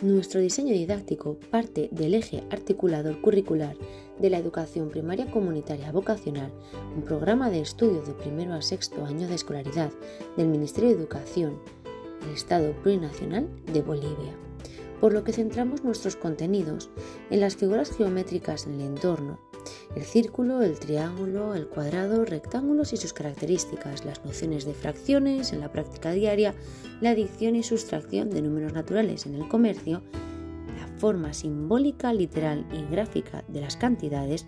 Nuestro diseño didáctico parte del eje articulador curricular de la educación primaria comunitaria vocacional, un programa de estudio de primero a sexto año de escolaridad del Ministerio de Educación, del Estado Plurinacional de Bolivia, por lo que centramos nuestros contenidos en las figuras geométricas en el entorno, el círculo, el triángulo, el cuadrado, rectángulos y sus características, las nociones de fracciones en la práctica diaria, la adicción y sustracción de números naturales en el comercio, la forma simbólica, literal y gráfica de las cantidades,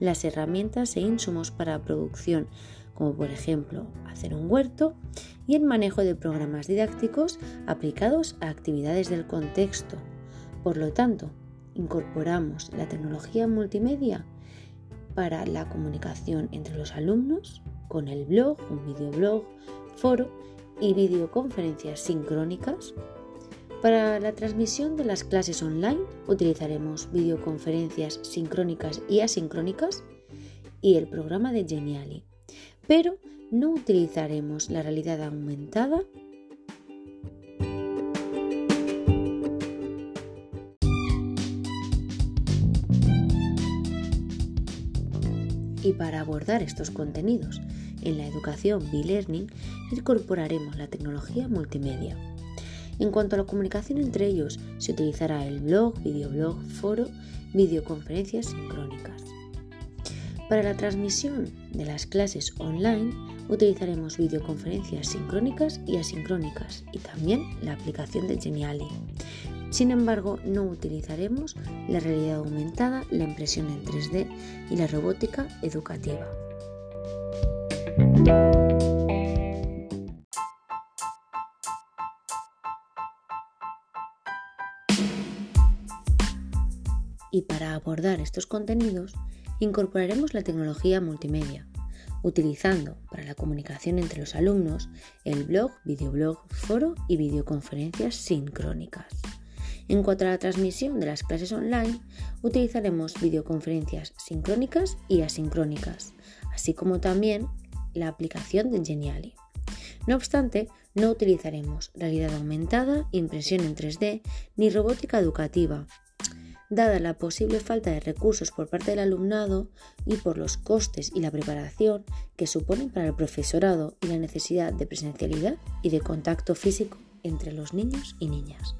las herramientas e insumos para producción, como por ejemplo hacer un huerto, y el manejo de programas didácticos aplicados a actividades del contexto. Por lo tanto, incorporamos la tecnología multimedia para la comunicación entre los alumnos con el blog, un videoblog, foro y videoconferencias sincrónicas. Para la transmisión de las clases online utilizaremos videoconferencias sincrónicas y asincrónicas y el programa de Geniali, pero no utilizaremos la realidad aumentada Y para abordar estos contenidos en la educación B-Learning, incorporaremos la tecnología multimedia. En cuanto a la comunicación entre ellos, se utilizará el blog, videoblog, foro, videoconferencias sincrónicas. Para la transmisión de las clases online, utilizaremos videoconferencias sincrónicas y asincrónicas y también la aplicación de Geniali. Sin embargo, no utilizaremos la realidad aumentada, la impresión en 3D y la robótica educativa. Y para abordar estos contenidos, incorporaremos la tecnología multimedia, utilizando para la comunicación entre los alumnos el blog, videoblog, foro y videoconferencias sincrónicas. En cuanto a la transmisión de las clases online, utilizaremos videoconferencias sincrónicas y asincrónicas, así como también la aplicación de Geniali. No obstante, no utilizaremos realidad aumentada, impresión en 3D ni robótica educativa, dada la posible falta de recursos por parte del alumnado y por los costes y la preparación que suponen para el profesorado y la necesidad de presencialidad y de contacto físico entre los niños y niñas.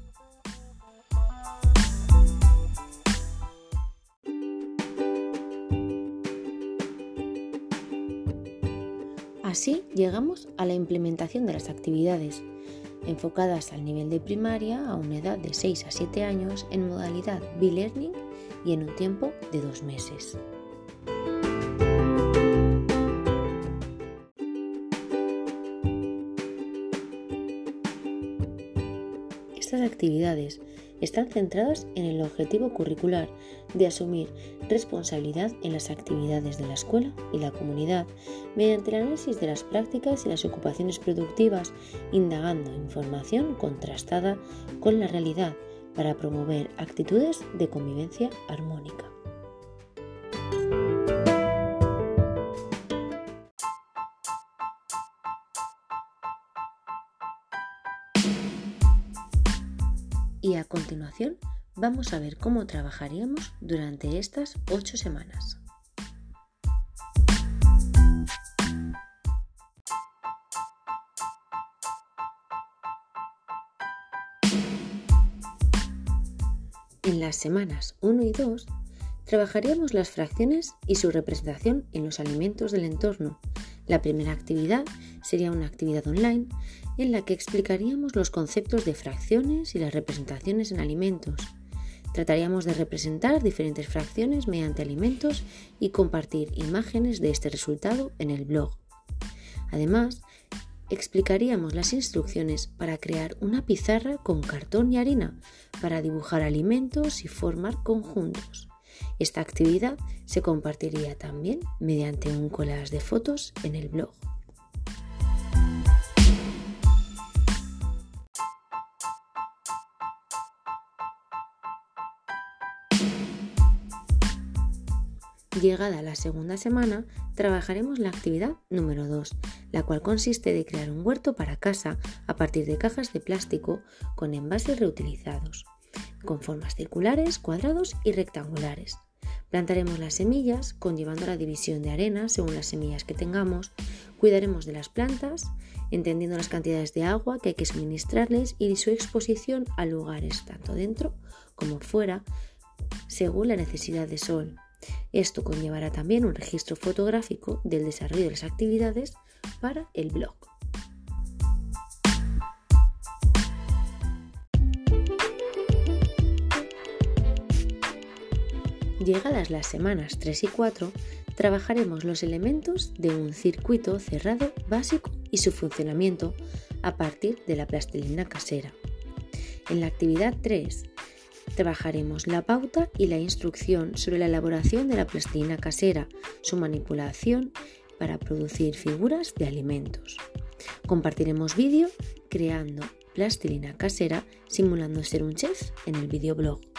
Así llegamos a la implementación de las actividades enfocadas al nivel de primaria a una edad de 6 a 7 años en modalidad B-Learning y en un tiempo de dos meses. Estas actividades están centradas en el objetivo curricular de asumir responsabilidad en las actividades de la escuela y la comunidad mediante el análisis de las prácticas y las ocupaciones productivas, indagando información contrastada con la realidad para promover actitudes de convivencia armónica. A continuación vamos a ver cómo trabajaríamos durante estas ocho semanas. En las semanas 1 y 2 trabajaríamos las fracciones y su representación en los alimentos del entorno. La primera actividad sería una actividad online en la que explicaríamos los conceptos de fracciones y las representaciones en alimentos. Trataríamos de representar diferentes fracciones mediante alimentos y compartir imágenes de este resultado en el blog. Además, explicaríamos las instrucciones para crear una pizarra con cartón y harina para dibujar alimentos y formar conjuntos. Esta actividad se compartiría también mediante un collage de fotos en el blog. Llegada la segunda semana, trabajaremos la actividad número 2, la cual consiste de crear un huerto para casa a partir de cajas de plástico con envases reutilizados. Con formas circulares, cuadrados y rectangulares. Plantaremos las semillas, conllevando la división de arena según las semillas que tengamos. Cuidaremos de las plantas, entendiendo las cantidades de agua que hay que suministrarles y su exposición a lugares tanto dentro como fuera, según la necesidad de sol. Esto conllevará también un registro fotográfico del desarrollo de las actividades para el blog. Llegadas las semanas 3 y 4, trabajaremos los elementos de un circuito cerrado básico y su funcionamiento a partir de la plastilina casera. En la actividad 3 trabajaremos la pauta y la instrucción sobre la elaboración de la plastilina casera, su manipulación para producir figuras de alimentos. Compartiremos vídeo creando plastilina casera simulando ser un chef en el videoblog.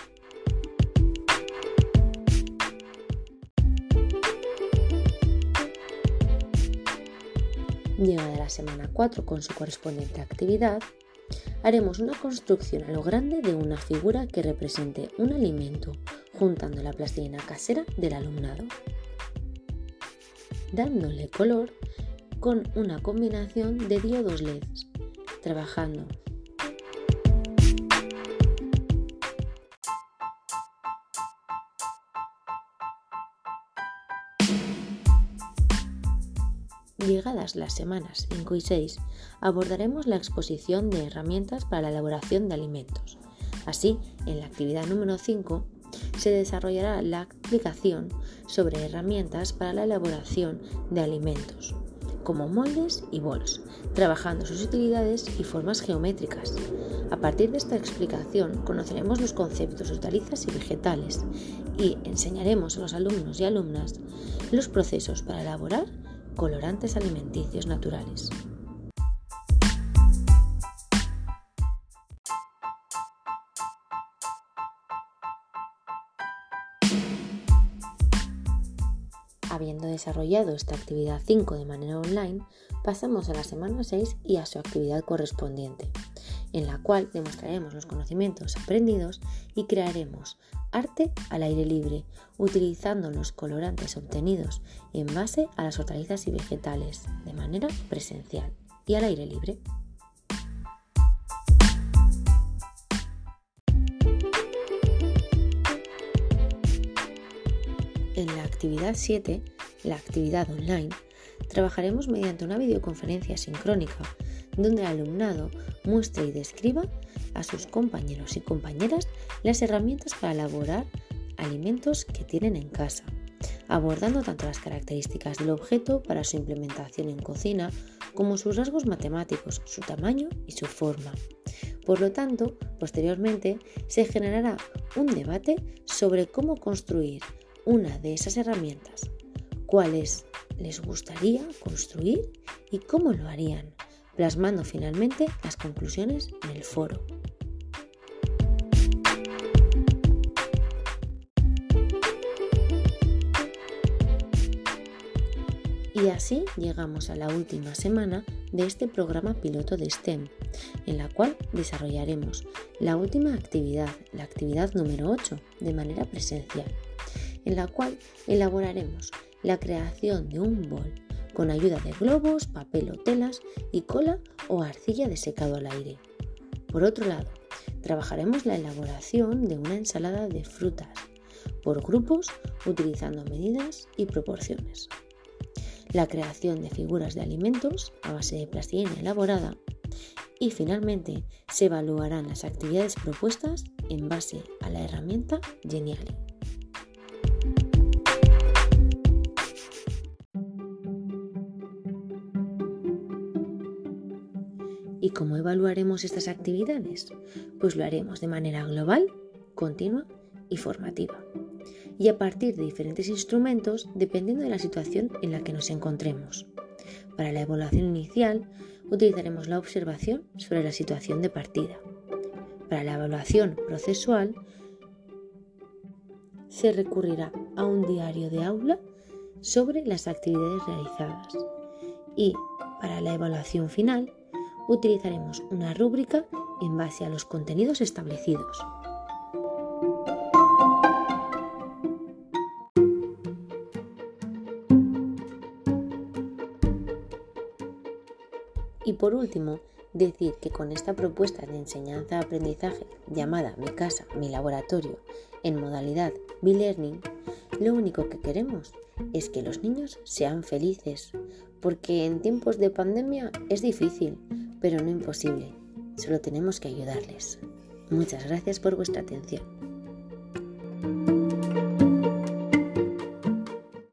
Llegada la semana 4 con su correspondiente actividad, haremos una construcción a lo grande de una figura que represente un alimento, juntando la plastilina casera del alumnado, dándole color con una combinación de diodos LEDs, trabajando Llegadas las semanas 5 y 6, abordaremos la exposición de herramientas para la elaboración de alimentos. Así, en la actividad número 5, se desarrollará la aplicación sobre herramientas para la elaboración de alimentos, como moldes y bols, trabajando sus utilidades y formas geométricas. A partir de esta explicación conoceremos los conceptos de hortalizas y vegetales y enseñaremos a los alumnos y alumnas los procesos para elaborar colorantes alimenticios naturales. Habiendo desarrollado esta actividad 5 de manera online, pasamos a la semana 6 y a su actividad correspondiente, en la cual demostraremos los conocimientos aprendidos y crearemos arte al aire libre, utilizando los colorantes obtenidos en base a las hortalizas y vegetales de manera presencial y al aire libre. En la actividad 7, la actividad online, trabajaremos mediante una videoconferencia sincrónica donde el alumnado muestre y describa a sus compañeros y compañeras las herramientas para elaborar alimentos que tienen en casa, abordando tanto las características del objeto para su implementación en cocina como sus rasgos matemáticos, su tamaño y su forma. Por lo tanto, posteriormente se generará un debate sobre cómo construir una de esas herramientas, cuáles les gustaría construir y cómo lo harían, plasmando finalmente las conclusiones en el foro. Y así llegamos a la última semana de este programa piloto de STEM, en la cual desarrollaremos la última actividad, la actividad número 8, de manera presencial, en la cual elaboraremos la creación de un bol con ayuda de globos, papel o telas y cola o arcilla de secado al aire. Por otro lado, trabajaremos la elaboración de una ensalada de frutas por grupos utilizando medidas y proporciones la creación de figuras de alimentos a base de plastilina elaborada y finalmente se evaluarán las actividades propuestas en base a la herramienta Geniali. Evaluaremos estas actividades? Pues lo haremos de manera global, continua y formativa y a partir de diferentes instrumentos dependiendo de la situación en la que nos encontremos. Para la evaluación inicial utilizaremos la observación sobre la situación de partida. Para la evaluación procesual se recurrirá a un diario de aula sobre las actividades realizadas y para la evaluación final utilizaremos una rúbrica en base a los contenidos establecidos. Y por último, decir que con esta propuesta de enseñanza-aprendizaje llamada Mi casa, mi laboratorio, en modalidad B-Learning, lo único que queremos es que los niños sean felices, porque en tiempos de pandemia es difícil, pero no imposible. Solo tenemos que ayudarles. Muchas gracias por vuestra atención.